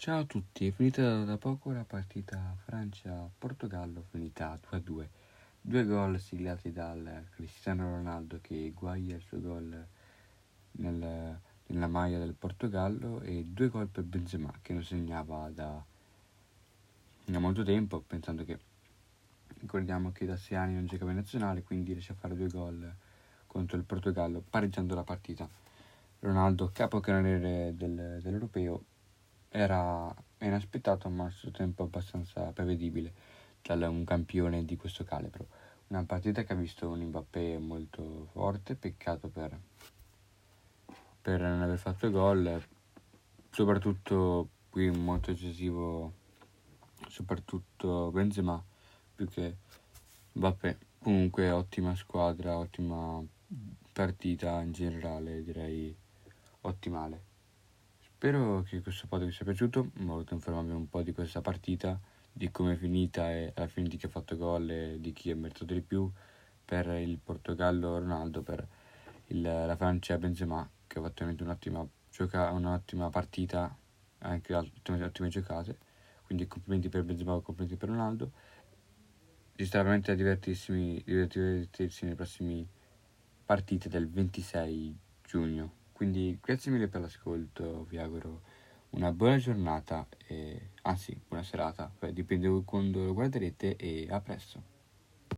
Ciao a tutti, è finita da poco la partita Francia-Portogallo, finita 2-2. Due gol siglati dal Cristiano Ronaldo che guaglia il suo gol nel, nella maglia del Portogallo e due gol per Benzema che non segnava da, da molto tempo, pensando che ricordiamo che da sei anni non giocava in nazionale, quindi riesce a fare due gol contro il Portogallo pareggiando la partita. Ronaldo, capocannoniere del, dell'Europeo, era inaspettato ma allo stesso tempo abbastanza prevedibile da un campione di questo calibro. Una partita che ha visto un Mbappé molto forte, peccato per, per non aver fatto gol, soprattutto qui molto decisivo, soprattutto Benzema, più che Mbappé. Comunque ottima squadra, ottima partita in generale, direi ottimale. Spero che questo podcast vi sia piaciuto, ho voluto informarvi un po' di questa partita, di come è finita e alla fine di chi ha fatto gol e di chi ha meritato di più per il Portogallo Ronaldo, per il, la Francia Benzema che ha fatto un'ottima, gioca, un'ottima partita, anche ottime, ottime giocate, quindi complimenti per Benzema e complimenti per Ronaldo. Ci sarà veramente a divertirsi, nelle prossime partite del 26 giugno. Quindi grazie mille per l'ascolto, vi auguro una buona giornata, e, anzi buona serata, dipende da quando lo guarderete e a presto.